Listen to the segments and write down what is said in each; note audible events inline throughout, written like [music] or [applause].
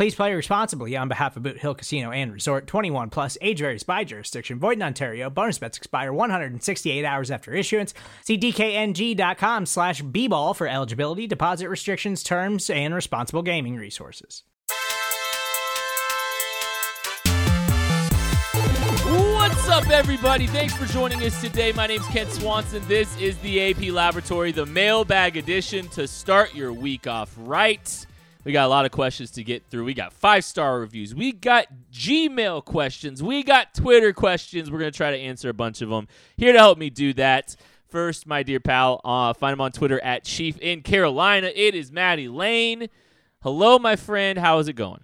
Please play responsibly on behalf of Boot Hill Casino and Resort 21 plus age varies by jurisdiction. Void in Ontario. Bonus bets expire 168 hours after issuance. See DKNG.com slash B ball for eligibility, deposit restrictions, terms, and responsible gaming resources. What's up, everybody? Thanks for joining us today. My name's Kent Swanson. This is the AP Laboratory, the mailbag edition to start your week off right. We got a lot of questions to get through. We got five star reviews. We got Gmail questions. We got Twitter questions. We're going to try to answer a bunch of them. Here to help me do that. First, my dear pal, uh, find him on Twitter at Chief in Carolina. It is Maddie Lane. Hello, my friend. How is it going?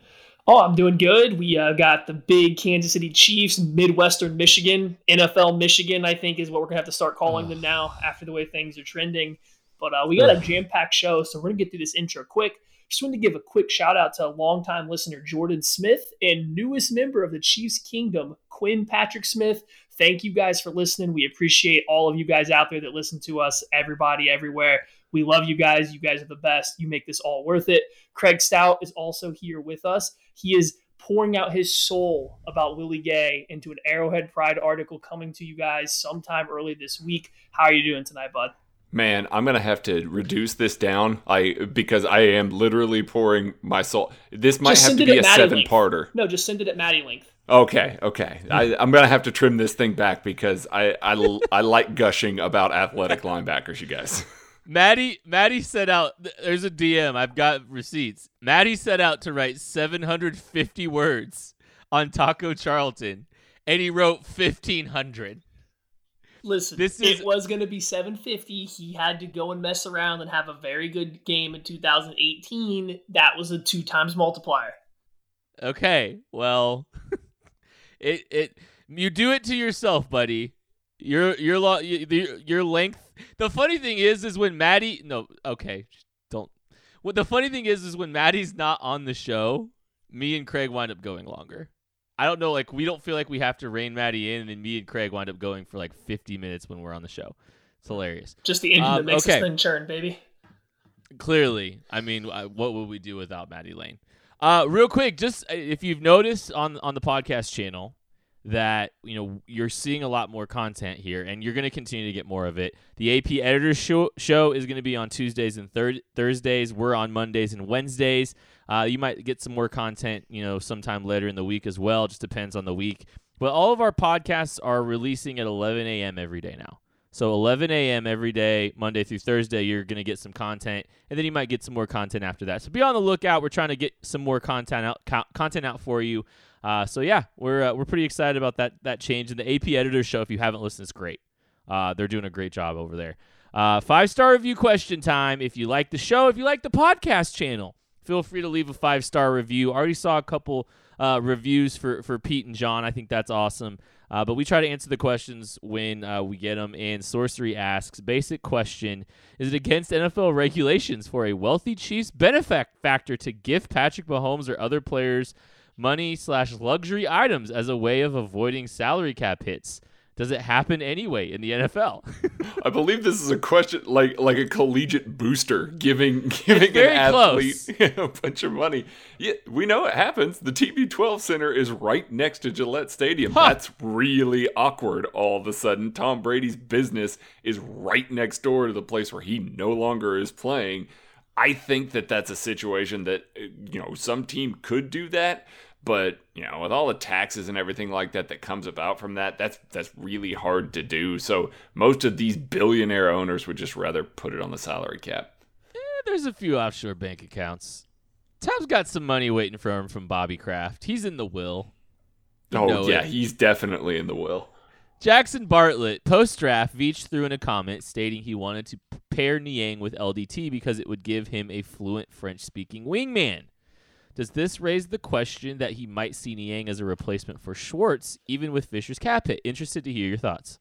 Oh, I'm doing good. We uh, got the big Kansas City Chiefs, Midwestern Michigan, NFL Michigan, I think is what we're going to have to start calling them now after the way things are trending. But uh, we got a jam packed show, so we're going to get through this intro quick. Just wanted to give a quick shout out to longtime listener Jordan Smith and newest member of the Chiefs Kingdom, Quinn Patrick Smith. Thank you guys for listening. We appreciate all of you guys out there that listen to us, everybody, everywhere. We love you guys. You guys are the best. You make this all worth it. Craig Stout is also here with us. He is pouring out his soul about Willie Gay into an Arrowhead Pride article coming to you guys sometime early this week. How are you doing tonight, bud? Man, I'm gonna have to reduce this down. I because I am literally pouring my soul. This might Just have to be a Maddie seven length. parter. No, just send it at Maddie length. Okay, okay. I, I'm gonna have to trim this thing back because I I, I like gushing about athletic [laughs] linebackers. You guys. Maddie Maddie set out there's a DM, I've got receipts. Maddie set out to write 750 words on Taco Charlton and he wrote 1500. Listen, This is- it was going to be 750. He had to go and mess around and have a very good game in 2018. That was a two times multiplier. Okay. Well, [laughs] it it you do it to yourself, buddy. Your your lo- your your length. The funny thing is is when Maddie no, okay, don't. What the funny thing is is when Maddie's not on the show, me and Craig wind up going longer. I don't know, like we don't feel like we have to rein Maddie in, and then me and Craig wind up going for like 50 minutes when we're on the show. It's hilarious. Just the engine Um, that makes okay. this thing churn, baby. Clearly, I mean, what would we do without Maddie Lane? Uh, real quick, just uh, if you've noticed on on the podcast channel that you know you're seeing a lot more content here, and you're going to continue to get more of it. The AP Editors Show, show is going to be on Tuesdays and thir- Thursdays. We're on Mondays and Wednesdays. Uh, you might get some more content, you know, sometime later in the week as well. Just depends on the week. But all of our podcasts are releasing at 11 a.m. every day now. So 11 a.m. every day, Monday through Thursday, you're going to get some content, and then you might get some more content after that. So be on the lookout. We're trying to get some more content out, co- content out for you. Uh, so yeah, we're uh, we're pretty excited about that that change. And the AP Editor Show, if you haven't listened, is great. Uh, they're doing a great job over there. Uh, five star review question time. If you like the show, if you like the podcast channel, feel free to leave a five star review. Already saw a couple uh, reviews for for Pete and John. I think that's awesome. Uh, but we try to answer the questions when we get them. And Sorcery asks, basic question: Is it against NFL regulations for a wealthy Chiefs benefactor to gift Patrick Mahomes or other players money slash luxury items as a way of avoiding salary cap hits? Does it happen anyway in the NFL? [laughs] I believe this is a question like like a collegiate booster giving giving an athlete [laughs] a bunch of money. Yeah, we know it happens. The TB12 Center is right next to Gillette Stadium. Huh. That's really awkward. All of a sudden, Tom Brady's business is right next door to the place where he no longer is playing. I think that that's a situation that uh, you know some team could do that, But you know, with all the taxes and everything like that that comes about from that, that's that's really hard to do. So most of these billionaire owners would just rather put it on the salary cap. Eh, there's a few offshore bank accounts. Tom's got some money waiting for him from Bobby Kraft. He's in the will. You oh yeah, it. he's definitely in the will. Jackson Bartlett, post draft, Veach threw in a comment stating he wanted to pair Niang with LDT because it would give him a fluent French speaking wingman. Does this raise the question that he might see Niang as a replacement for Schwartz, even with Fisher's cap hit? Interested to hear your thoughts.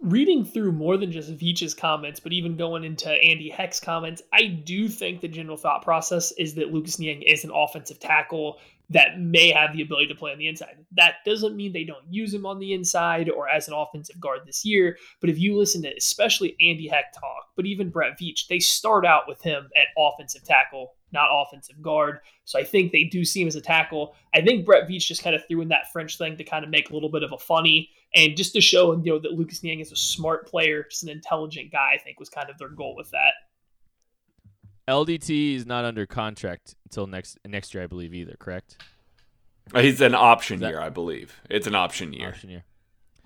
reading through more than just Veach's comments, but even going into Andy Heck's comments, I do think the general thought process is that Lucas Niang is an offensive tackle that may have the ability to play on the inside. That doesn't mean they don't use him on the inside or as an offensive guard this year. But if you listen to especially Andy Heck talk, but even Brett Veach, they start out with him at offensive tackle, not offensive guard. So I think they do see him as a tackle. I think Brett Veach just kind of threw in that French thing to kind of make a little bit of a funny and just to show you know that Lucas Niang is a smart player, just an intelligent guy. I think was kind of their goal with that. LDT is not under contract until next next year, I believe, either. Correct? Uh, He's an option That- year, I believe. It's an option year. Option year.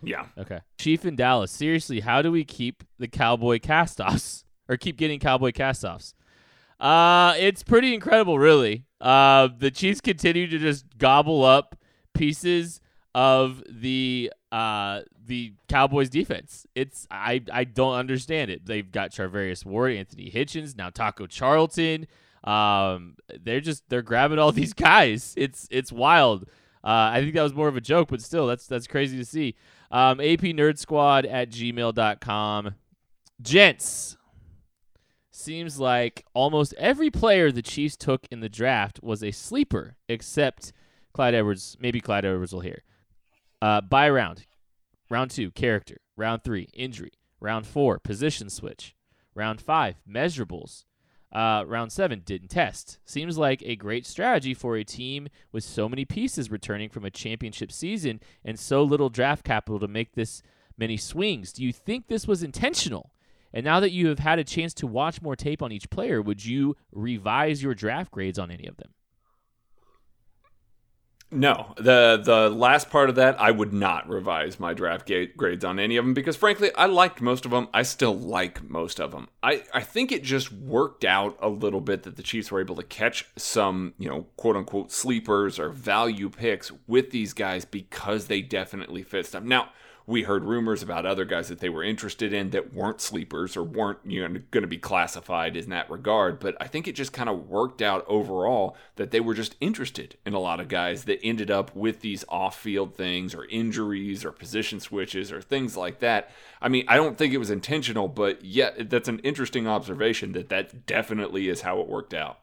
Yeah. Okay. Chief in Dallas. Seriously, how do we keep the cowboy castoffs or keep getting cowboy castoffs? Uh, it's pretty incredible, really. Uh, the Chiefs continue to just gobble up pieces of the uh the Cowboys defense. It's I I don't understand it. They've got Charvarius Ward, Anthony Hitchens, now Taco Charlton. Um, they're just they're grabbing all [laughs] these guys. It's it's wild. Uh, I think that was more of a joke, but still, that's that's crazy to see. Um, AP Nerd Squad at gmail.com. Gents, seems like almost every player the Chiefs took in the draft was a sleeper, except Clyde Edwards. Maybe Clyde Edwards Helaire. Uh, by round, round two, character. Round three, injury. Round four, position switch. Round five, measurables. Uh, round seven, didn't test. Seems like a great strategy for a team with so many pieces returning from a championship season and so little draft capital to make this many swings. Do you think this was intentional? And now that you have had a chance to watch more tape on each player, would you revise your draft grades on any of them? No, the the last part of that, I would not revise my draft ga- grades on any of them because, frankly, I liked most of them. I still like most of them. I, I think it just worked out a little bit that the Chiefs were able to catch some, you know, quote unquote sleepers or value picks with these guys because they definitely fit stuff. Now, we heard rumors about other guys that they were interested in that weren't sleepers or weren't you know going to be classified in that regard but i think it just kind of worked out overall that they were just interested in a lot of guys that ended up with these off-field things or injuries or position switches or things like that. I mean i don't think it was intentional but yet that's an interesting observation that that definitely is how it worked out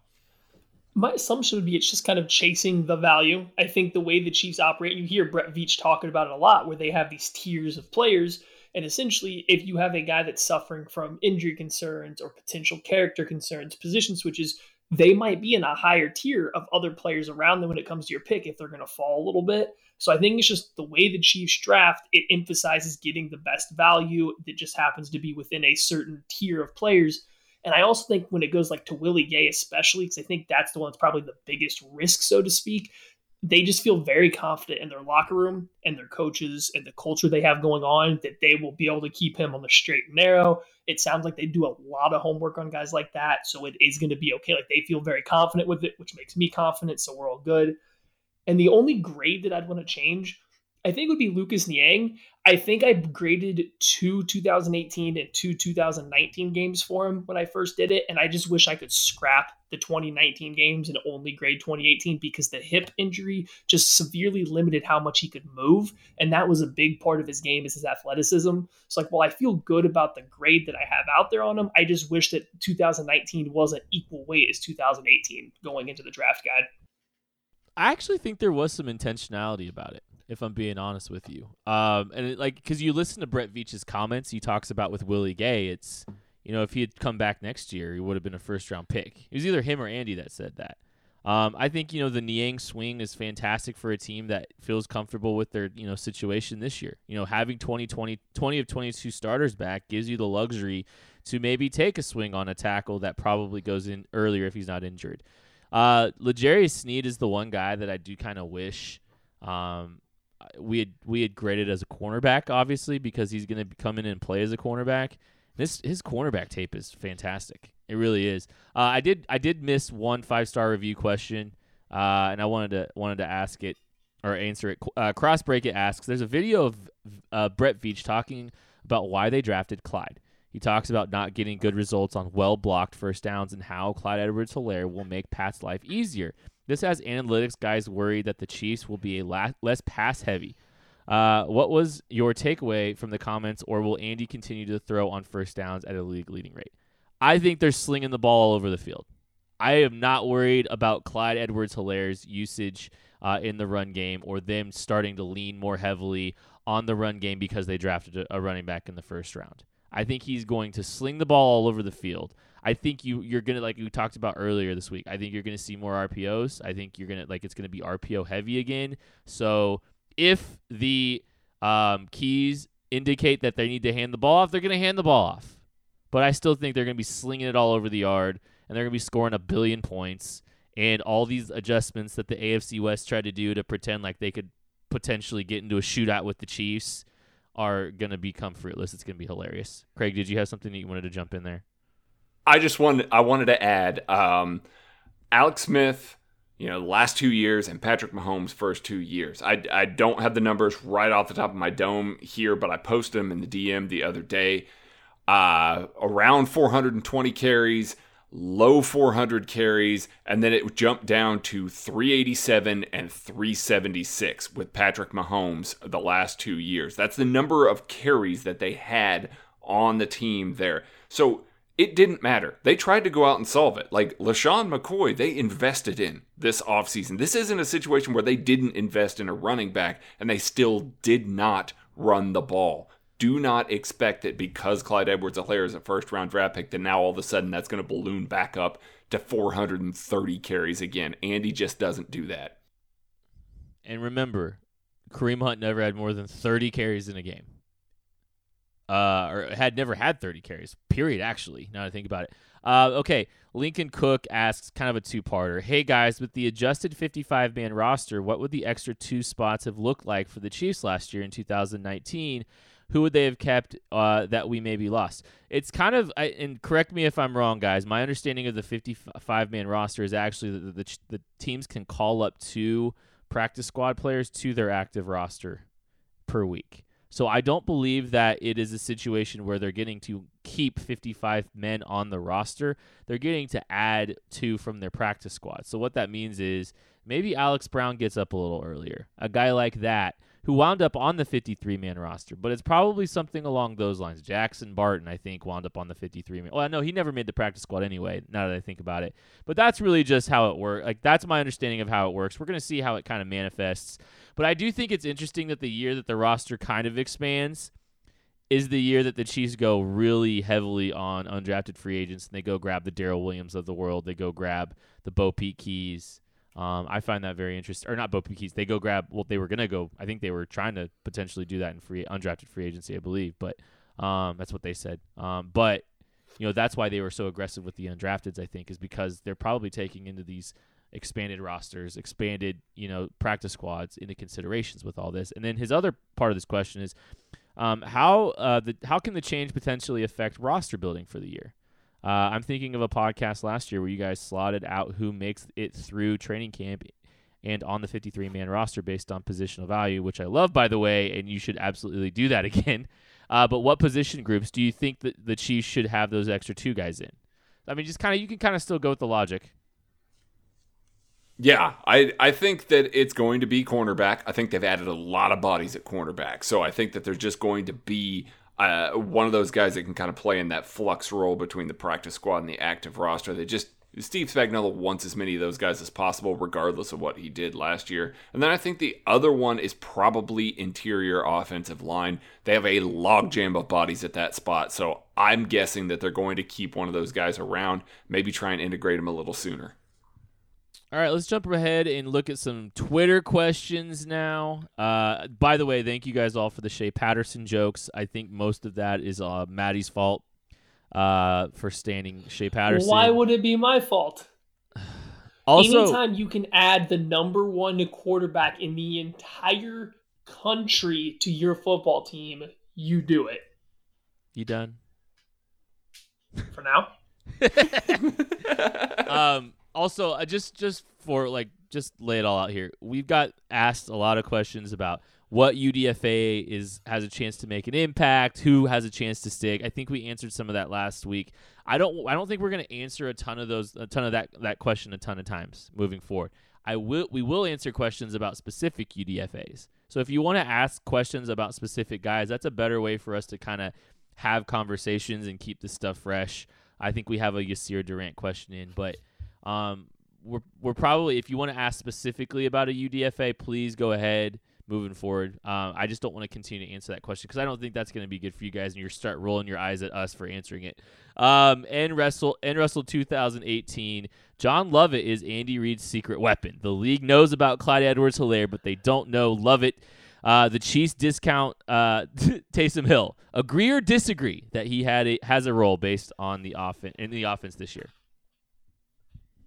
my assumption would be it's just kind of chasing the value. I think the way the Chiefs operate, you hear Brett Veach talking about it a lot, where they have these tiers of players. And essentially, if you have a guy that's suffering from injury concerns or potential character concerns, position switches, they might be in a higher tier of other players around them when it comes to your pick if they're going to fall a little bit. So I think it's just the way the Chiefs draft, it emphasizes getting the best value that just happens to be within a certain tier of players. And I also think when it goes like to Willie Gay, especially, because I think that's the one that's probably the biggest risk, so to speak. They just feel very confident in their locker room and their coaches and the culture they have going on that they will be able to keep him on the straight and narrow. It sounds like they do a lot of homework on guys like that. So it is going to be okay. Like they feel very confident with it, which makes me confident. So we're all good. And the only grade that I'd want to change, I think it would be Lucas Niang. I think I graded two 2018 and two 2019 games for him when I first did it, and I just wish I could scrap the 2019 games and only grade 2018 because the hip injury just severely limited how much he could move, and that was a big part of his game is his athleticism. So like, while I feel good about the grade that I have out there on him, I just wish that 2019 wasn't equal weight as 2018 going into the draft guide. I actually think there was some intentionality about it, if I'm being honest with you. Um, and it, like, because you listen to Brett Veach's comments, he talks about with Willie Gay, it's, you know, if he had come back next year, he would have been a first round pick. It was either him or Andy that said that. Um, I think, you know, the Niang swing is fantastic for a team that feels comfortable with their, you know, situation this year. You know, having 20, 20, 20 of 22 starters back gives you the luxury to maybe take a swing on a tackle that probably goes in earlier if he's not injured. Uh, L'Jarius Sneed is the one guy that I do kind of wish um, we had we had graded as a cornerback, obviously, because he's going to come in and play as a cornerback. This his cornerback tape is fantastic. It really is. Uh, I did I did miss one five star review question, uh, and I wanted to wanted to ask it or answer it. Uh, Crossbreak it asks: There's a video of uh, Brett Veach talking about why they drafted Clyde. He talks about not getting good results on well blocked first downs and how Clyde Edwards Helaire will make Pat's life easier. This has analytics guys worried that the Chiefs will be a la- less pass heavy. Uh, what was your takeaway from the comments, or will Andy continue to throw on first downs at a league leading rate? I think they're slinging the ball all over the field. I am not worried about Clyde Edwards Helaire's usage uh, in the run game or them starting to lean more heavily on the run game because they drafted a running back in the first round. I think he's going to sling the ball all over the field. I think you you're gonna like we talked about earlier this week. I think you're gonna see more RPOs. I think you're gonna like it's gonna be RPO heavy again. So if the um, keys indicate that they need to hand the ball off, they're gonna hand the ball off. But I still think they're gonna be slinging it all over the yard, and they're gonna be scoring a billion points. And all these adjustments that the AFC West tried to do to pretend like they could potentially get into a shootout with the Chiefs are going to become fruitless. It's going to be hilarious. Craig, did you have something that you wanted to jump in there? I just wanted I wanted to add um, Alex Smith, you know, the last two years and Patrick Mahomes' first two years. I, I don't have the numbers right off the top of my dome here, but I posted them in the DM the other day. Uh, around 420 carries, low 400 carries, and then it jumped down to 387 and 376 with Patrick Mahomes the last two years. That's the number of carries that they had on the team there. So it didn't matter. They tried to go out and solve it. Like LeSean McCoy, they invested in this offseason. This isn't a situation where they didn't invest in a running back and they still did not run the ball. Do not expect that because Clyde Edwards Helaire is a first round draft pick, that now all of a sudden that's going to balloon back up to 430 carries again. Andy just doesn't do that. And remember, Kareem Hunt never had more than 30 carries in a game uh, or had never had 30 carries. Period. Actually, now I think about it. Uh, okay, Lincoln Cook asks kind of a two-parter. Hey guys, with the adjusted 55-man roster, what would the extra two spots have looked like for the Chiefs last year in 2019? Who would they have kept uh, that we maybe lost? It's kind of, I, and correct me if I'm wrong, guys. My understanding of the 55-man roster is actually that the, the, the teams can call up two practice squad players to their active roster per week. So I don't believe that it is a situation where they're getting to keep 55 men on the roster. They're getting to add two from their practice squad. So what that means is maybe Alex Brown gets up a little earlier. A guy like that who wound up on the 53 man roster, but it's probably something along those lines. Jackson Barton, I think, wound up on the 53 man. Well, no, he never made the practice squad anyway, now that I think about it. But that's really just how it works. Like, that's my understanding of how it works. We're going to see how it kind of manifests. But I do think it's interesting that the year that the roster kind of expands is the year that the Chiefs go really heavily on undrafted free agents and they go grab the Darryl Williams of the world. They go grab the Bo Pete Keyes. Um, I find that very interesting. Or not Bo Keyes. They go grab. Well, they were gonna go. I think they were trying to potentially do that in free undrafted free agency, I believe. But um, that's what they said. Um, but you know that's why they were so aggressive with the undrafteds. I think is because they're probably taking into these expanded rosters, expanded you know practice squads into considerations with all this. And then his other part of this question is. Um, how uh, the how can the change potentially affect roster building for the year? Uh, I'm thinking of a podcast last year where you guys slotted out who makes it through training camp and on the 53 man roster based on positional value, which I love, by the way, and you should absolutely do that [laughs] again. Uh, but what position groups do you think that the Chiefs should have those extra two guys in? I mean, just kind of you can kind of still go with the logic. Yeah, I, I think that it's going to be cornerback. I think they've added a lot of bodies at cornerback. So I think that there's just going to be uh, one of those guys that can kind of play in that flux role between the practice squad and the active roster. They just Steve Spagnuolo wants as many of those guys as possible, regardless of what he did last year. And then I think the other one is probably interior offensive line. They have a logjam of bodies at that spot, so I'm guessing that they're going to keep one of those guys around, maybe try and integrate him a little sooner. All right, let's jump ahead and look at some Twitter questions now. Uh, by the way, thank you guys all for the Shea Patterson jokes. I think most of that is uh, Maddie's fault uh, for standing Shea Patterson. Why would it be my fault? [sighs] Also, anytime you can add the number one quarterback in the entire country to your football team, you do it. you done? For now, [laughs] um, also, uh, just just for like just lay it all out here. We've got asked a lot of questions about what UDFA is has a chance to make an impact, who has a chance to stick. I think we answered some of that last week. I don't I don't think we're going to answer a ton of those a ton of that that question a ton of times moving forward. I will we will answer questions about specific UDFAs. So if you want to ask questions about specific guys, that's a better way for us to kind of have conversations and keep this stuff fresh. I think we have a Yasir Durant question in, but um, we're we're probably if you want to ask specifically about a UDFA, please go ahead moving forward. Um, I just don't want to continue to answer that question because I don't think that's going to be good for you guys, and you start rolling your eyes at us for answering it. Um, and Wrestle and Wrestle 2018, John Lovett is Andy Reid's secret weapon. The league knows about Clyde Edwards-Helaire, but they don't know Lovett. Uh, the Chiefs discount uh, [laughs] Taysom Hill. Agree or disagree that he had a, has a role based on the offense in the offense this year?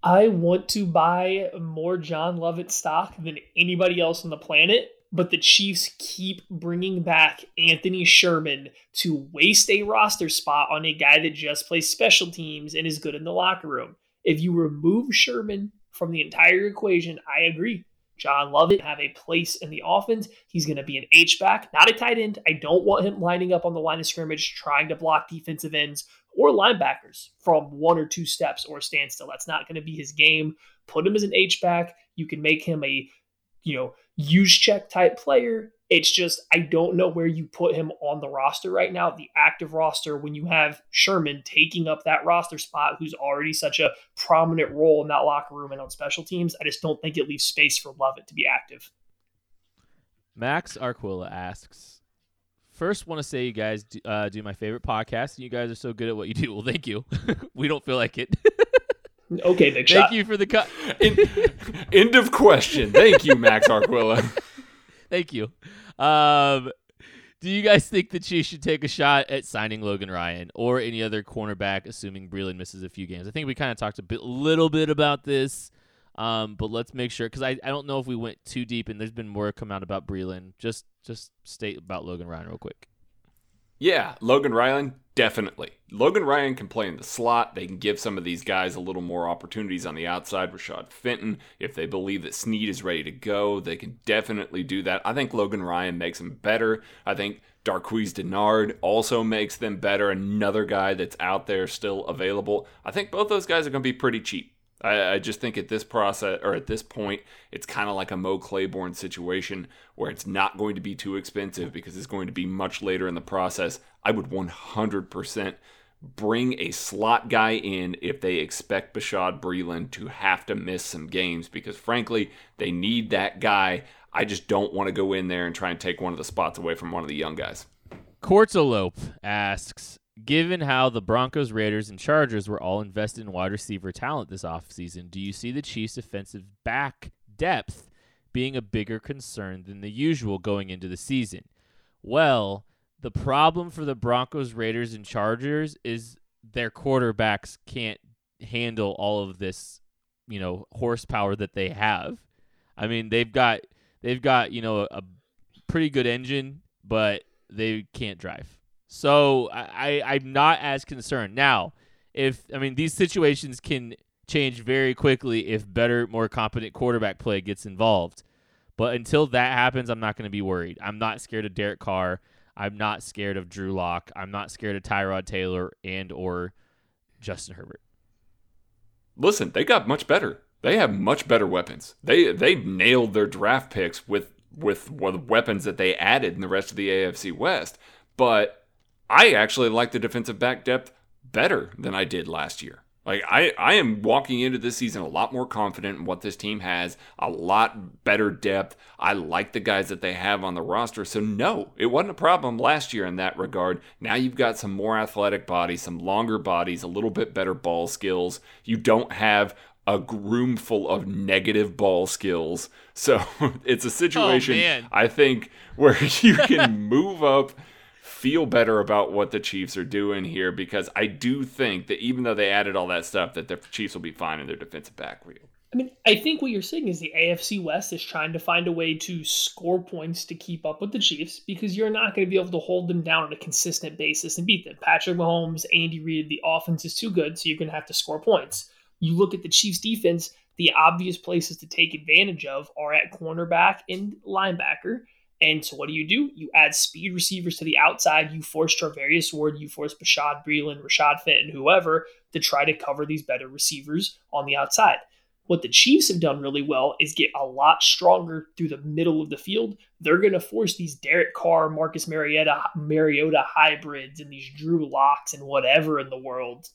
I want to buy more John Lovett stock than anybody else on the planet, but the Chiefs keep bringing back Anthony Sherman to waste a roster spot on a guy that just plays special teams and is good in the locker room. If you remove Sherman from the entire equation, I agree. John Lovett have a place in the offense. He's going to be an H back, not a tight end. I don't want him lining up on the line of scrimmage trying to block defensive ends or linebackers from one or two steps or a standstill. That's not going to be his game. Put him as an H back. You can make him a, you know, use check type player. It's just I don't know where you put him on the roster right now, the active roster, when you have Sherman taking up that roster spot, who's already such a prominent role in that locker room and on special teams. I just don't think it leaves space for Lovett to be active. Max Arquilla asks, First, want to say you guys do, uh, do my favorite podcast. and You guys are so good at what you do. [laughs] Well, thank you. [laughs] we don't feel like it. [laughs] okay, big thank shot. you for the cut. End of question. Thank you, Max Arquilla. Thank you. Um, do you guys think the Chiefs should take a shot at signing Logan Ryan or any other cornerback, assuming Breeland misses a few games? I think we kind of talked a bit, little bit about this, um, but let's make sure because I, I don't know if we went too deep, and there's been more come out about Breeland. Just just state about Logan Ryan real quick. Yeah, Logan Ryan, definitely. Logan Ryan can play in the slot. They can give some of these guys a little more opportunities on the outside. Rashad Fenton, if they believe that Sneed is ready to go, they can definitely do that. I think Logan Ryan makes them better. I think Darqueze Dennard also makes them better. Another guy that's out there still available. I think both those guys are going to be pretty cheap. I, I just think at this process or at this point, it's kind of like a Mo Claiborne situation where it's not going to be too expensive because it's going to be much later in the process. I would 100% bring a slot guy in if they expect Bashaud Breeland to have to miss some games because frankly, they need that guy. I just don't want to go in there and try and take one of the spots away from one of the young guys. Quartzalope asks, given how the Broncos, Raiders, and Chargers were all invested in wide receiver talent this offseason, do you see the Chiefs' offensive back depth being a bigger concern than the usual going into the season? Well, the problem for the Broncos, Raiders, and Chargers is their quarterbacks can't handle all of this, you know, horsepower that they have. I mean, they've got they've got, you know, a pretty good engine, but they can't drive. So I, I I'm not as concerned now. If I mean these situations can change very quickly if better, more competent quarterback play gets involved. But until that happens, I'm not going to be worried. I'm not scared of Derek Carr. I'm not scared of Drew Lock. I'm not scared of Tyrod Taylor and or Justin Herbert. Listen, they got much better. They have much better weapons. They they nailed their draft picks with with weapons that they added in the rest of the AFC West. But I actually like the defensive back depth better than I did last year. Like I, I am walking into this season a lot more confident in what this team has, a lot better depth. I like the guys that they have on the roster. So no, it wasn't a problem last year in that regard. Now you've got some more athletic bodies, some longer bodies, a little bit better ball skills. You don't have a room full of negative ball skills. So [laughs] it's a situation oh, I think where [laughs] you can move up feel better about what the Chiefs are doing here because I do think that even though they added all that stuff, that the Chiefs will be fine in their defensive backfield. I mean, I think what you're saying is the AFC West is trying to find a way to score points to keep up with the Chiefs because you're not going to be able to hold them down on a consistent basis and beat them. Patrick Mahomes, Andy Reid, the offense is too good, so you're going to have to score points. You look at the Chiefs defense, the obvious places to take advantage of are at cornerback and linebacker. And so what do you do? You add speed receivers to the outside. You force Charvarius Ward, you force Bashaud Breeland, Rashad Fenton, whoever, to try to cover these better receivers on the outside. What the Chiefs have done really well is get a lot stronger through the middle of the field. They're going to force these Derek Carr, Marcus Mariota, Mariota hybrids and these Drew Locks and whatever in the world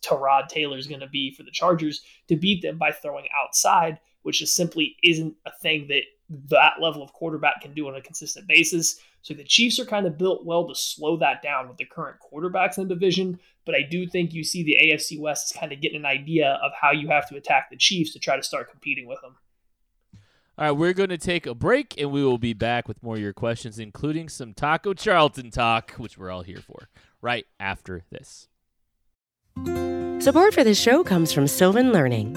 Taylor is going to be for the Chargers to beat them by throwing outside, which just simply isn't a thing that that level of quarterback can do on a consistent basis. So the Chiefs are kind of built well to slow that down with the current quarterbacks in the division. But I do think you see the AFC West is kind of getting an idea of how you have to attack the Chiefs to try to start competing with them. All right, we're going to take a break and we will be back with more of your questions, including some Taco Charlton talk, which we're all here for, right after this. Support for this show comes from Sylvan Learning.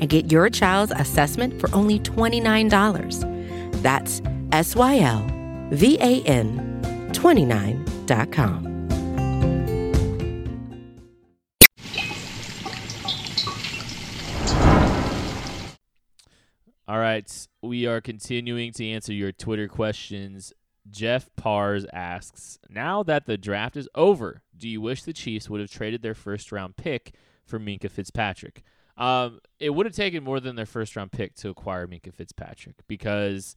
and get your child's assessment for only $29. That's S Y L V A N 29.com. All right, we are continuing to answer your Twitter questions. Jeff Pars asks, "Now that the draft is over, do you wish the Chiefs would have traded their first round pick for Minkah Fitzpatrick?" Um, it would have taken more than their first round pick to acquire Minkah Fitzpatrick because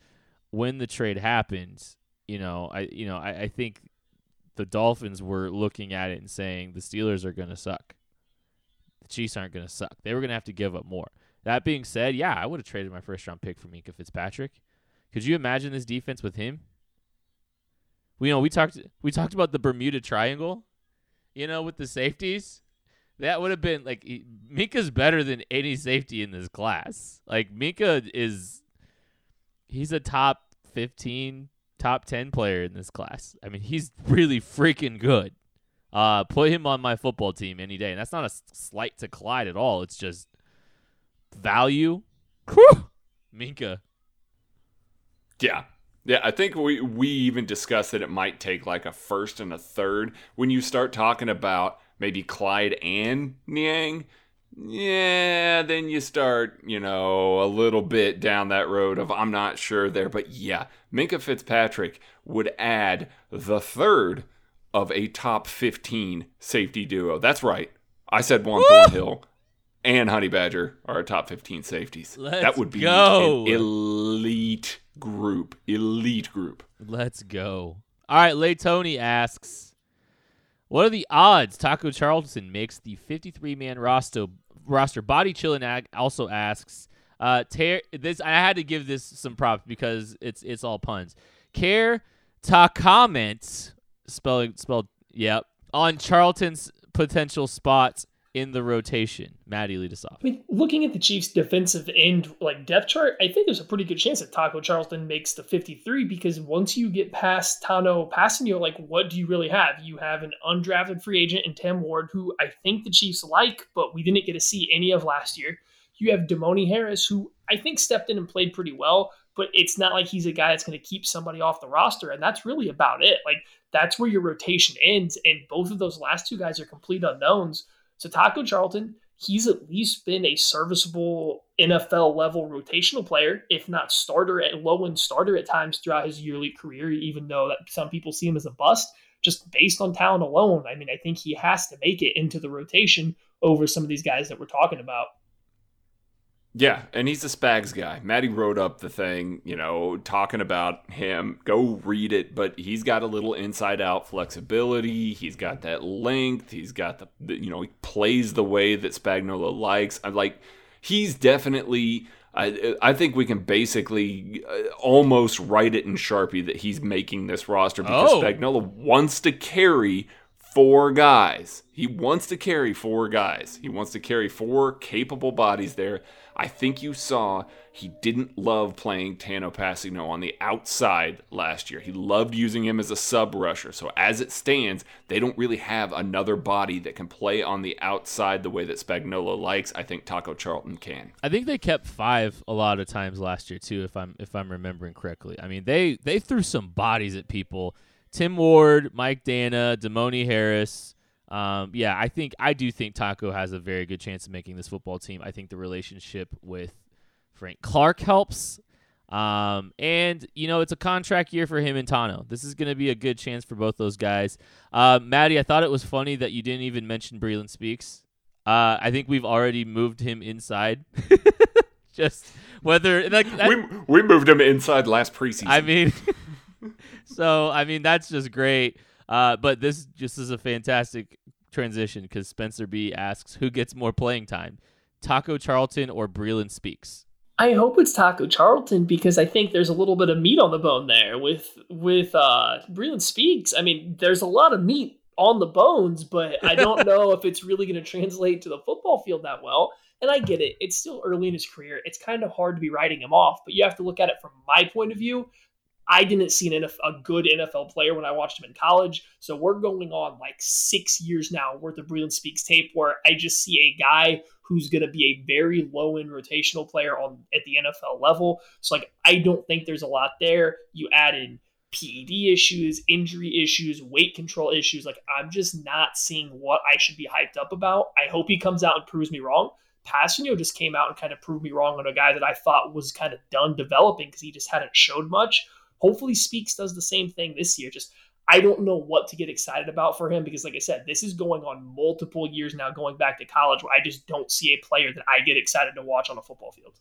when the trade happened, you know, I you know, I, I think the Dolphins were looking at it and saying the Steelers are gonna suck. The Chiefs aren't gonna suck. They were gonna have to give up more. That being said, yeah, I would have traded my first round pick for Minkah Fitzpatrick. Could you imagine this defense with him? We you know we talked we talked about the Bermuda Triangle, you know, with the safeties. That would have been like Minkah's better than any safety in this class. Like Minkah is, he's a top fifteen, top ten player in this class. I mean, he's really freaking good. Uh, put him on my football team any day, and that's not a slight to Clyde at all. It's just value, Whew. Minkah. Yeah. Yeah, I think we we even discussed that it might take like a first and a third when you start talking about maybe Clyde and Niang. Yeah, then you start, you know, a little bit down that road of I'm not sure there, but yeah, Minkah Fitzpatrick would add the third of a top 15 safety duo. That's right. I said Juan Thornhill and Honey Badger are our top 15 safeties. Let's that would be go. an elite group. Elite group. Let's go. All right, Lay Tony asks, "What are the odds Taco Charlton makes the 53-man roster?" Roster. Body chilling ag- also asks, uh, Ter- this I had to give this some props because it's it's all puns. Care to comment spelling spelled yep on Charlton's potential spots in the rotation. Maddie, lead us off. I mean, looking at the Chiefs' defensive end like depth chart, I think there's a pretty good chance that Taco Charlton makes the 53 because once you get past Tanoh Kpassagnon, like what do you really have? You have an undrafted free agent in Tim Ward, who I think the Chiefs like, but we didn't get to see any of last year. You have Demone Harris, who I think stepped in and played pretty well, but it's not like he's a guy that's going to keep somebody off the roster, and that's really about it. Like that's where your rotation ends, and both of those last two guys are complete unknowns. So Taco Charlton, he's at least been a serviceable NFL level rotational player, if not starter at low end starter at times throughout his yearly career, even though that some people see him as a bust. Just based on talent alone, I mean, I think he has to make it into the rotation over some of these guys that we're talking about. Yeah, and he's a Spags guy. Maddie wrote up the thing, you know, talking about him. Go read it, but he's got a little inside out flexibility. He's got that length. He's got the, the you know, he plays the way that Spagnuolo likes. I'm like, he's definitely. I, I think we can basically uh, almost write it in Sharpie that he's making this roster because oh. Spagnuolo wants to carry four guys. He wants to carry four guys. He wants to carry four capable bodies there. I think you saw he didn't love playing Tanoh Kpassagnon on the outside last year. He loved using him as a sub rusher. So as it stands, they don't really have another body that can play on the outside the way that Spagnuolo likes. I think Taco Charlton can. I think they kept five a lot of times last year too, if I'm if I'm remembering correctly. I mean they they threw some bodies at people Tim Ward, Mike Danna, Demone Harris. Um, yeah, I think I do think Taco has a very good chance of making this football team. I think the relationship with Frank Clark helps. Um, and you know, it's a contract year for him and Tanoh. This is going to be a good chance for both those guys. Uh, Maddie, I thought it was funny that you didn't even mention Breeland Speaks. Uh, I think we've already moved him inside. [laughs] Just whether like that, we we moved him inside last preseason. I mean, [laughs] so I mean that's just great. Uh, but this just is a fantastic transition because Spencer B asks who gets more playing time, Taco Charlton or Breeland Speaks. I hope it's Taco Charlton because I think there's a little bit of meat on the bone there with with uh, Breeland Speaks. I mean, there's a lot of meat on the bones, but I don't [laughs] know if it's really going to translate to the football field that well. And I get it; it's still early in his career. It's kind of hard to be writing him off, but you have to look at it from my point of view. I didn't see an a good NFL player when I watched him in college. So we're going on like six years now worth of Breeland Speaks tape where I just see a guy who's going to be a very low end rotational player on at the NFL level. So like I don't think there's a lot there. You add in PED issues, injury issues, weight control issues. Like I'm just not seeing what I should be hyped up about. I hope he comes out and proves me wrong. Kpassagnon just came out and kind of proved me wrong on a guy that I thought was kind of done developing because he just hadn't showed much. Hopefully, Speaks does the same thing this year. Just I don't know what to get excited about for him because, like I said, this is going on multiple years now, going back to college, where I just don't see a player that I get excited to watch on a football field.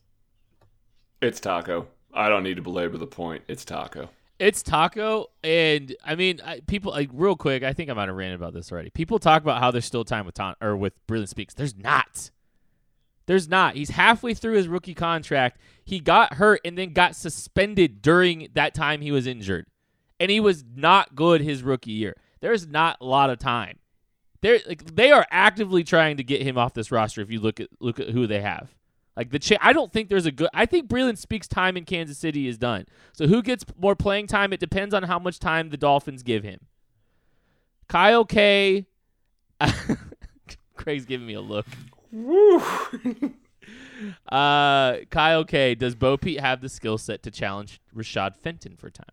It's Taco. I don't need to belabor the point. It's Taco. It's Taco, and I mean, I, people like real quick. I think I might have ranted about this already. People talk about how there's still time with Ton or with Breeland Speaks. There's not. There's not. He's halfway through his rookie contract. He got hurt and then got suspended during that time he was injured. And he was not good his rookie year. There's not a lot of time. They're like they are actively trying to get him off this roster if you look at look at who they have. Like the cha- I don't think there's a good I think Breeland Speaks time in Kansas City is done. So who gets more playing time? It depends on how much time the Dolphins give him. Kyle K [laughs] Craig's giving me a look. Woo! [laughs] uh, Kyle K. Does Bo Pete have the skill set to challenge Rashad Fenton for time?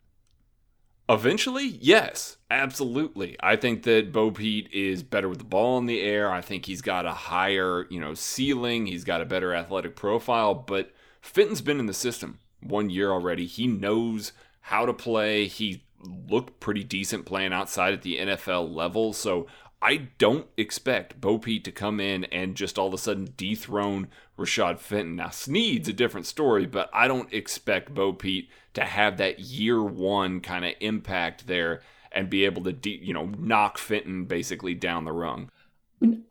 Eventually, yes, absolutely. I think that Bo Pete is better with the ball in the air. I think he's got a higher, you know, ceiling. He's got a better athletic profile. But Fenton's been in the system one year already. He knows how to play. He looked pretty decent playing outside at the NFL level. So I don't expect Bo Pete to come in and just all of a sudden dethrone Rashad Fenton. Now, Sneed's a different story, but I don't expect Bo Pete to have that year one kind of impact there and be able to, de- you know, knock Fenton basically down the rung.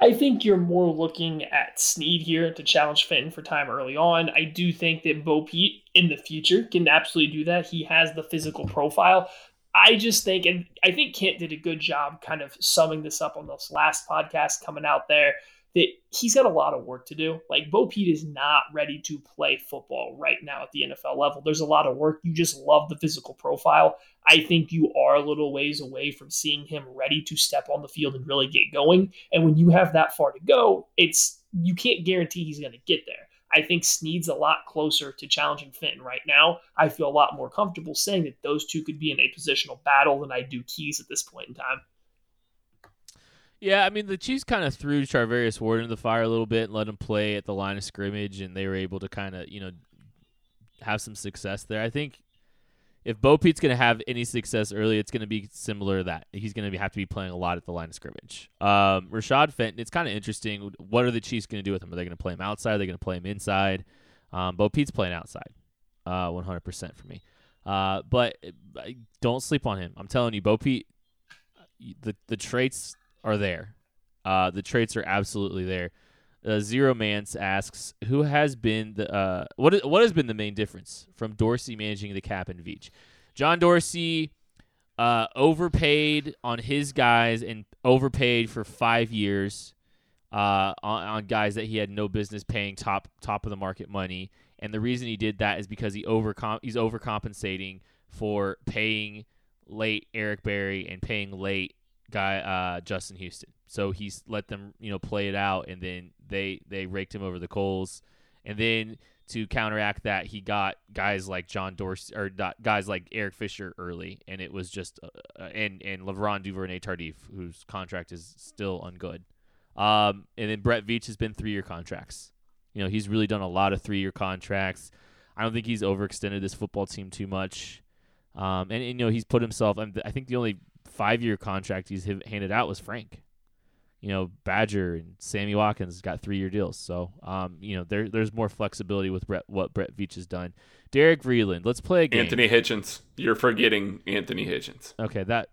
I think you're more looking at Sneed here to challenge Fenton for time early on. I do think that Bo Pete in the future can absolutely do that. He has the physical profile. I just think, and I think Kent did a good job kind of summing this up on this last podcast coming out there, that he's got a lot of work to do. Like Bo Pete is not ready to play football right now at the NFL level. There's a lot of work. You just love the physical profile. I think you are a little ways away from seeing him ready to step on the field and really get going. And when you have that far to go, it's you can't guarantee he's going to get there. I think Sneed's a lot closer to challenging Fenton right now. I feel a lot more comfortable saying that those two could be in a positional battle than I do Keyes at this point in time. Yeah, I mean the Chiefs kind of threw Charvarius Ward into the fire a little bit and let him play at the line of scrimmage, and they were able to kind of you know have some success there. I think if Bo Pete's going to have any success early, it's going to be similar to that. He's going to have to be playing a lot at the line of scrimmage. Um, Rashad Fenton, it's kind of interesting. What are the Chiefs going to do with him? Are they going to play him outside? Are they going to play him inside? Um, Bo Pete's playing outside, uh, 100% for me. Uh, but uh, don't sleep on him. I'm telling you, Bo Pete, the the traits are there. Uh, the traits are absolutely there. Uh, Zero Mance asks, who has been the uh, what is, what has been the main difference from Dorsey managing the cap and Veach? John Dorsey uh, overpaid on his guys and overpaid for five years uh, on, on guys that he had no business paying top top of the market money. And the reason he did that is because he overcom- he's overcompensating for paying late Eric Berry and paying late guy uh, Justin Houston. So he's let them you know play it out, and then they they raked him over the coals, and then to counteract that, he got guys like John Dorsey or guys like Eric Fisher early, and it was just uh, uh and and Laurent Duvernay Tardif, whose contract is still ungood. Um, and then Brett Veach has been three year contracts. You know, he's really done a lot of three year contracts. I don't think he's overextended this football team too much. Um, and, and, you know, he's put himself. I think the only five year contract he's handed out was Frank. You know, Badger and Sammy Watkins got three year deals. So, um, you know, there there's more flexibility with Brett, what Brett Veach has done. Derek Vreeland, let's play a game. Anthony Hitchens. You're forgetting Anthony Hitchens. Okay, that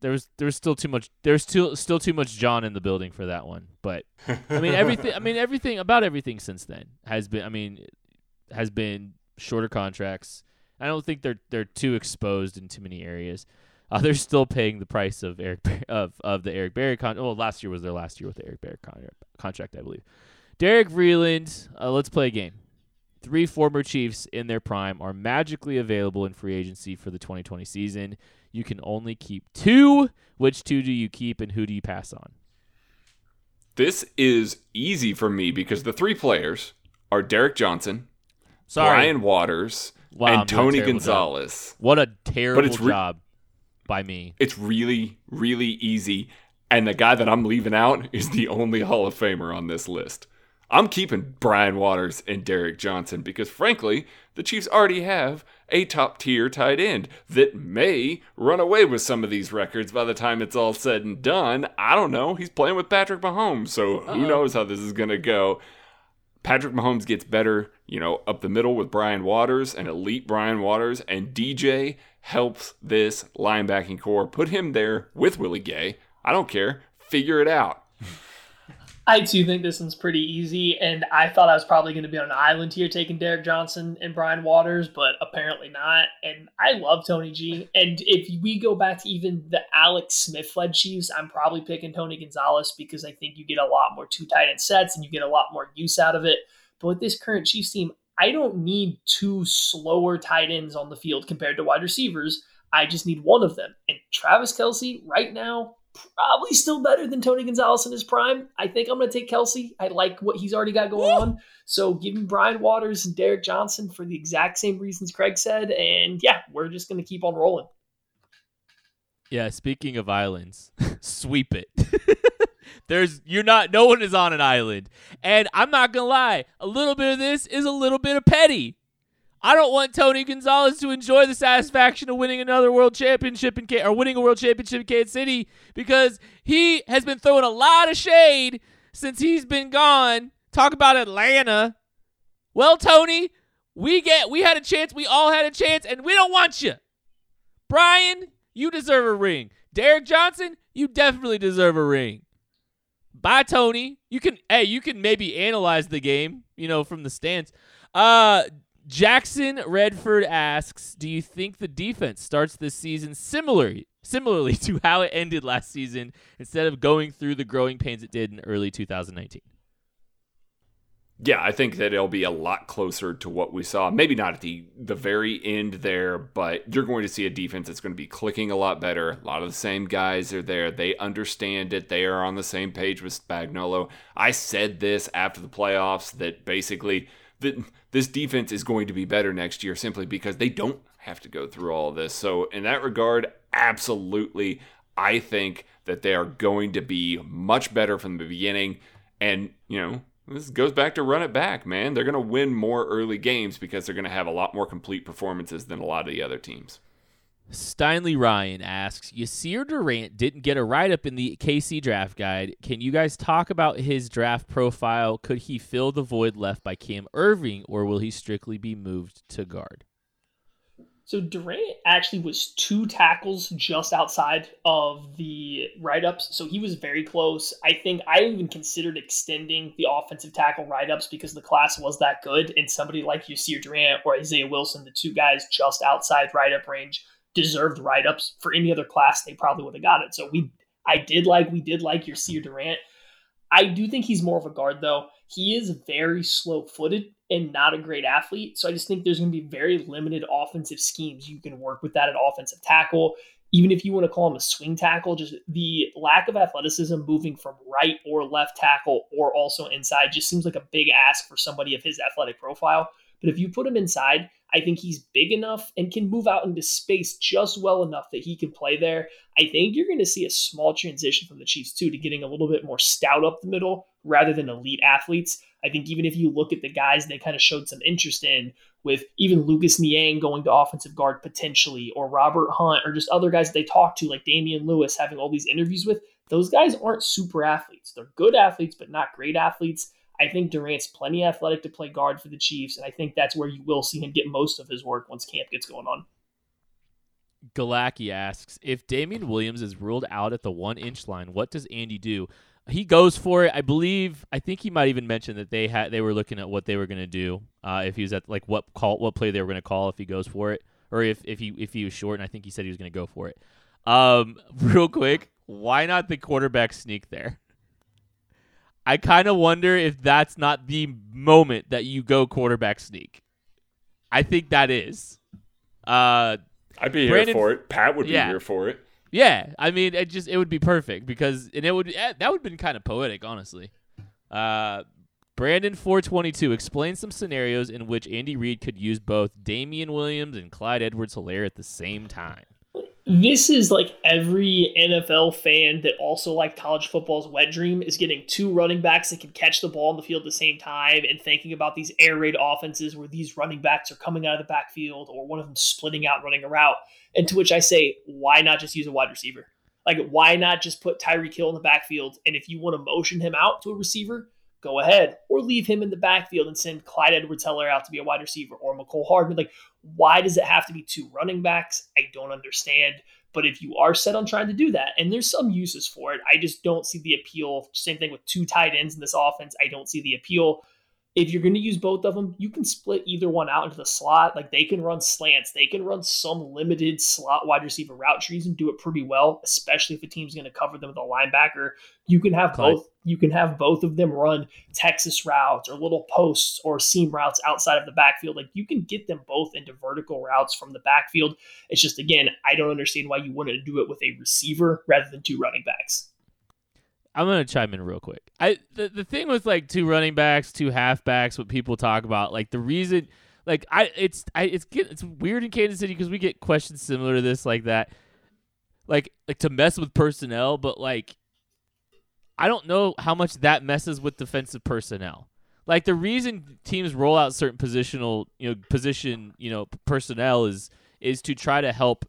there was there was still too much there's still still too much John in the building for that one. But I mean everything I mean everything about everything since then has been I mean has been shorter contracts. I don't think they're they're too exposed in too many areas. [laughs] Uh, they're still paying the price of Eric of of the Eric Berry contract. Well, last year was their last year with the Eric Berry con- contract, I believe. Derek Vreeland, uh, let's play a game. Three former Chiefs in their prime are magically available in free agency for the 2020 season. You can only keep two. Which two do you keep and who do you pass on? This is easy for me because the three players are Derrick Johnson, Sorry. Brian Waters, wow, and Tony Gonzalez. Job. What a terrible re- job by me. It's really, really easy. And the guy that I'm leaving out is the only Hall of Famer on this list. I'm keeping Brian Waters and Derrick Johnson because, frankly, the Chiefs already have a top tier tight end that may run away with some of these records by the time it's all said and done. I don't know. He's playing with Patrick Mahomes, so Uh-oh. who knows how this is going to go. Patrick Mahomes gets better, you know, up the middle with Brian Waters and elite Brian Waters, and DJ helps this linebacking core. Put him there with Willie Gay. I don't care. Figure it out. I too think this one's pretty easy, and I thought I was probably going to be on an island here taking Derrick Johnson and Brian Waters, but apparently not. And I love Tony G. And if we go back to even the Alex Smith led Chiefs, I'm probably picking Tony Gonzalez because I think you get a lot more two tight end sets and you get a lot more use out of it. But with this current Chiefs team, I don't need two slower tight ends on the field compared to wide receivers. I just need one of them. And Travis Kelce, right now, probably still better than Tony Gonzalez in his prime. I think I'm going to take Kelce. I like what he's already got going on. So give me Brian Waters and Derrick Johnson for the exact same reasons Craig said. And yeah, we're just going to keep on rolling. Yeah, speaking of islands, [laughs] sweep it. [laughs] There's you're not no one is on an island. And I'm not going to lie, a little bit of this is a little bit of petty. I don't want Tony Gonzalez to enjoy the satisfaction of winning another world championship in K- or winning a world championship in Kansas City because he has been throwing a lot of shade since he's been gone. Talk about Atlanta. Well, Tony, we get we had a chance, we all had a chance, and we don't want you. Brian, you deserve a ring. Derrick Johnson, you definitely deserve a ring. Bye, Tony. You can hey, you can maybe analyze the game, you know, from the stands. Uh Jackson Redford asks, "Do you think the defense starts this season similarly similarly [laughs] to how it ended last season instead of going through the growing pains it did in early 2019?" Yeah, I think that it'll be a lot closer to what we saw. Maybe not at the the very end there, but you're going to see a defense that's going to be clicking a lot better. A lot of the same guys are there. They understand it. They are on the same page with Spagnuolo. I said this after the playoffs that basically that this defense is going to be better next year simply because they don't have to go through all this. So in that regard, absolutely. I think that they are going to be much better from the beginning. And, you know, this goes back to run it back, man. They're going to win more early games because they're going to have a lot more complete performances than a lot of the other teams. Steinley Ryan asks, Yasir Durant didn't get a write up in the KC draft guide. Can you guys talk about his draft profile? Could he fill the void left by Cam Erving, or will he strictly be moved to guard? So Durant actually was two tackles just outside of the write ups. So he was very close. I think I even considered extending the offensive tackle write ups because the class was that good. And somebody like Yasir Durant or Isaiah Wilson, the two guys just outside write up range, deserved write ups. For any other class, they probably would have got it. So we I did like we did like your Yasir Durant. I do think he's more of a guard though. He is very slow footed and not a great athlete. So I just think there's going to be very limited offensive schemes you can work with that at offensive tackle. Even if you want to call him a swing tackle, just the lack of athleticism moving from right or left tackle or also inside just seems like a big ask for somebody of his athletic profile. But if you put him inside, I think he's big enough and can move out into space just well enough that he can play there. I think you're going to see a small transition from the Chiefs, too, to getting a little bit more stout up the middle rather than elite athletes. I think even if you look at the guys they kind of showed some interest in, with even Lucas Niang going to offensive guard potentially, or Robert Hunt, or just other guys they talked to, like Damien Lewis, having all these interviews with, those guys aren't super athletes. They're good athletes, but not great athletes. I think Durant's plenty athletic to play guard for the Chiefs, and I think that's where you will see him get most of his work once camp gets going on. Galaki asks if Damien Williams is ruled out at the one inch line, what does Andy do? he goes for it. I believe. I think he might even mention that they had they were looking at what they were going to do uh, if he was at like what call what play they were going to call if he goes for it or if if he if he was short. And I think he said he was going to go for it. Um, [laughs] real quick, why not the quarterback sneak there? I kind of wonder if that's not the moment that you go quarterback sneak. I think that is. Uh, I'd be Brandon, here for it. Pat would be yeah. here for it. Yeah, I mean, it just it would be perfect because and it would eh, that would have been kind of poetic, honestly. Uh, Brandon four twenty two explain some scenarios in which Andy Reid could use both Damien Williams and Clyde Edwards Helaire at the same time. This is like every NFL fan that also like college football's wet dream is getting two running backs that can catch the ball on the field at the same time and thinking about these air raid offenses where these running backs are coming out of the backfield or one of them splitting out running a route. And to which I say, why not just use a wide receiver? Like, why not just put Tyreek Hill in the backfield? And if you want to motion him out to a receiver, go ahead. Or leave him in the backfield and send Clyde Edwards Helaire out to be a wide receiver or Mecole Hardman. Like, why does it have to be two running backs? I don't understand. But if you are set on trying to do that, and there's some uses for it, I just don't see the appeal. Same thing with two tight ends in this offense. I don't see the appeal if you're going to use both of them, you can split either one out into the slot. Like they can run slants, they can run some limited slot wide receiver route trees and do it pretty well, especially if a team's going to cover them with a linebacker. You can have both. You can have both of them run Texas routes or little posts or seam routes outside of the backfield. Like you can get them both into vertical routes from the backfield. It's just again, I don't understand why you wouldn't do it with a receiver rather than two running backs. I'm gonna chime in real quick. I the, the thing with like two running backs, two halfbacks, what people talk about, like the reason, like I, it's I, it's it's weird in Kansas City because we get questions similar to this, like that, like like to mess with personnel, but like I don't know how much that messes with defensive personnel. Like the reason teams roll out certain positional, you know, position, you know, personnel is is to try to help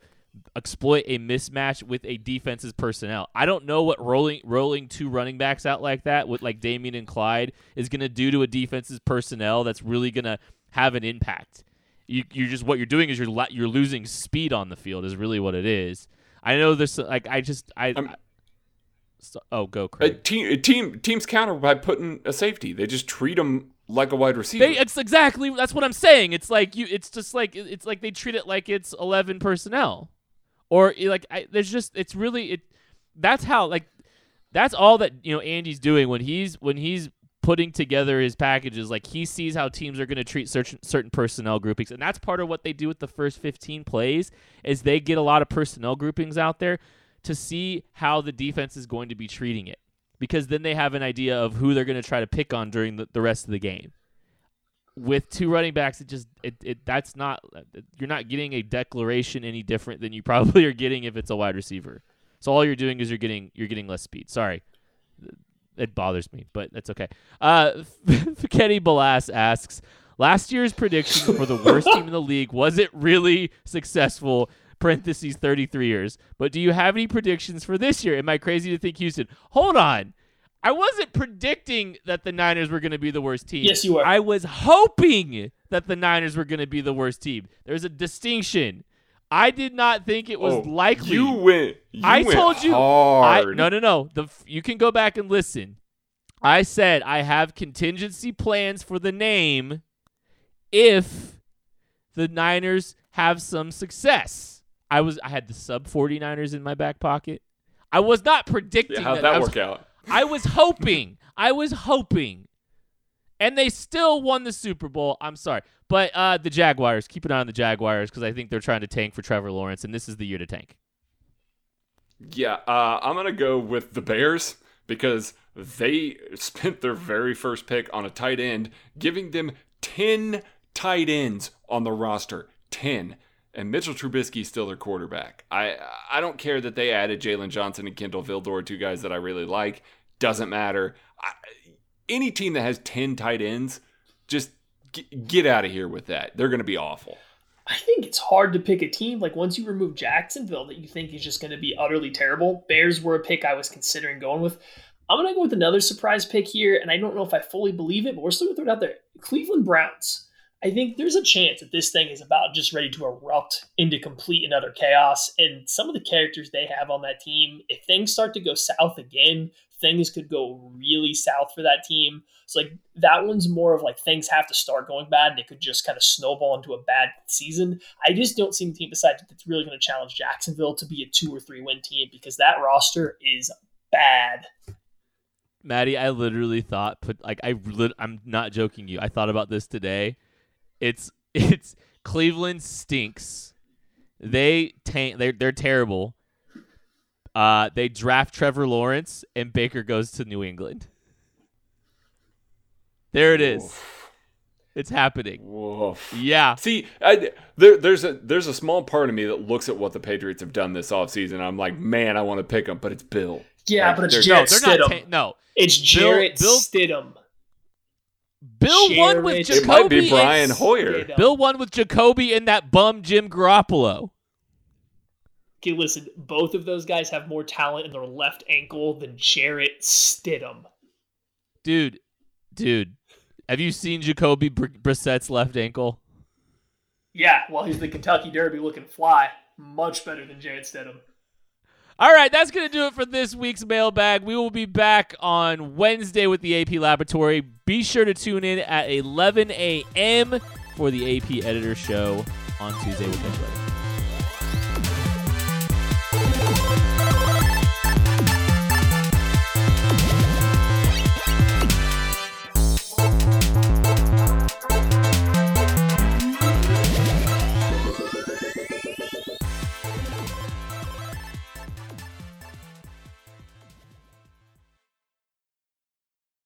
exploit a mismatch with a defense's personnel. I don't know what rolling rolling two running backs out like that with like Damien and Clyde is going to do to a defense's personnel that's really going to have an impact. You you're just what you're doing is you're la- you're losing speed on the field is really what it is. I know this like I just I, I oh go Craig. A team a team teams counter by putting a safety. They just treat them like a wide receiver. They, it's exactly that's what I'm saying. It's like you. It's just like it's like they treat it like it's 11 personnel or eh, like I, there's just it's really it that's how like that's all that you know Andy's doing when he's when he's putting together his packages. Like he sees how teams are going to treat certain certain personnel groupings and that's part of what they do with the first 15 plays is they get a lot of personnel groupings out there to see how the defense is going to be treating it because then they have an idea of who they're going to try to pick on during the, the rest of the game with two running backs, it just it, it that's not you're not getting a declaration any different than you [laughs] probably are getting if it's a wide receiver. So all you're doing is you're getting you're getting less speed. Sorry, it bothers me, but that's okay. Uh, [laughs] Kenny Balas asks, last year's prediction for the worst team in the league was it really successful? Parentheses 33 years. But do you have any predictions for this year? Am I crazy to think Houston? Hold on. I wasn't predicting that the Niners were going to be the worst team. Yes, you were. I was hoping that the Niners were going to be the worst team. There's a distinction. I did not think it was Oh, likely. You went. You I went told you. I, no, no, no. The you can go back and listen. I said I have contingency plans for the name if the Niners have some success. I was I had the sub 49ers in my back pocket. I was not predicting Yeah, how'd that. that I was, work out? I was hoping. I was hoping. And they still won the Super Bowl. I'm sorry. But uh, the Jaguars, keep an eye on the Jaguars because I think they're trying to tank for Trevor Lawrence, and this is the year to tank. Yeah, uh, I'm gonna go with the Bears because they spent their very first pick on a tight end, giving them ten tight ends on the roster. Ten. And Mitchell Trubisky's still their quarterback. I I don't care that they added Jaylon Johnson and Kindle Vildor, two guys that I really like. Doesn't matter. I, any team that has ten tight ends, just g- get out of here with that. They're going to be awful. I think it's hard to pick a team like once you remove Jacksonville that you think is just going to be utterly terrible. Bears were a pick I was considering going with. I'm going to go with another surprise pick here, and I don't know if I fully believe it, but we're still going to throw it out there. Cleveland Browns. I think there's a chance that this thing is about just ready to erupt into complete and utter chaos. And some of the characters they have on that team, if things start to go south again, things could go really south for that team. So like that one's more of like things have to start going bad and it could just kind of snowball into a bad season. I just don't see a team besides that's really going to challenge Jacksonville to be a two or three win team because that roster is bad. Maddie, I literally thought put like I lit, I'm not joking you. I thought about this today. It's [laughs] it's Cleveland stinks. They tank they're they're terrible. Uh they draft Trevor Lawrence and Baker goes to New England. There it is. It's happening. Woof. Yeah. See, I, there, there's a there's a small part of me that looks at what the Patriots have done this offseason. I'm like, man, I want to pick them, but it's Bill. Yeah, Like, but it's they're- Jarrett no, they're Stidham. not ta- no. it's Jarrett Bill- Stidham. Bill won with Jacoby It might be and- Brian Hoyer. Stidham. Bill won with Jacoby and that bum Jim Garoppolo. Okay, listen, both of those guys have more talent in their left ankle than Jarrett Stidham. Dude, dude, have you seen Jacoby Br- Brissett's left ankle? Yeah, well, he's the Kentucky Derby looking fly. Much better than Jarrett Stidham. All right, that's going to do it for this week's mailbag. We will be back on Wednesday with the AP Laboratory. Be sure to tune in at 11 a.m. for the AP Editor Show on Tuesday. We'll catch. Thank you.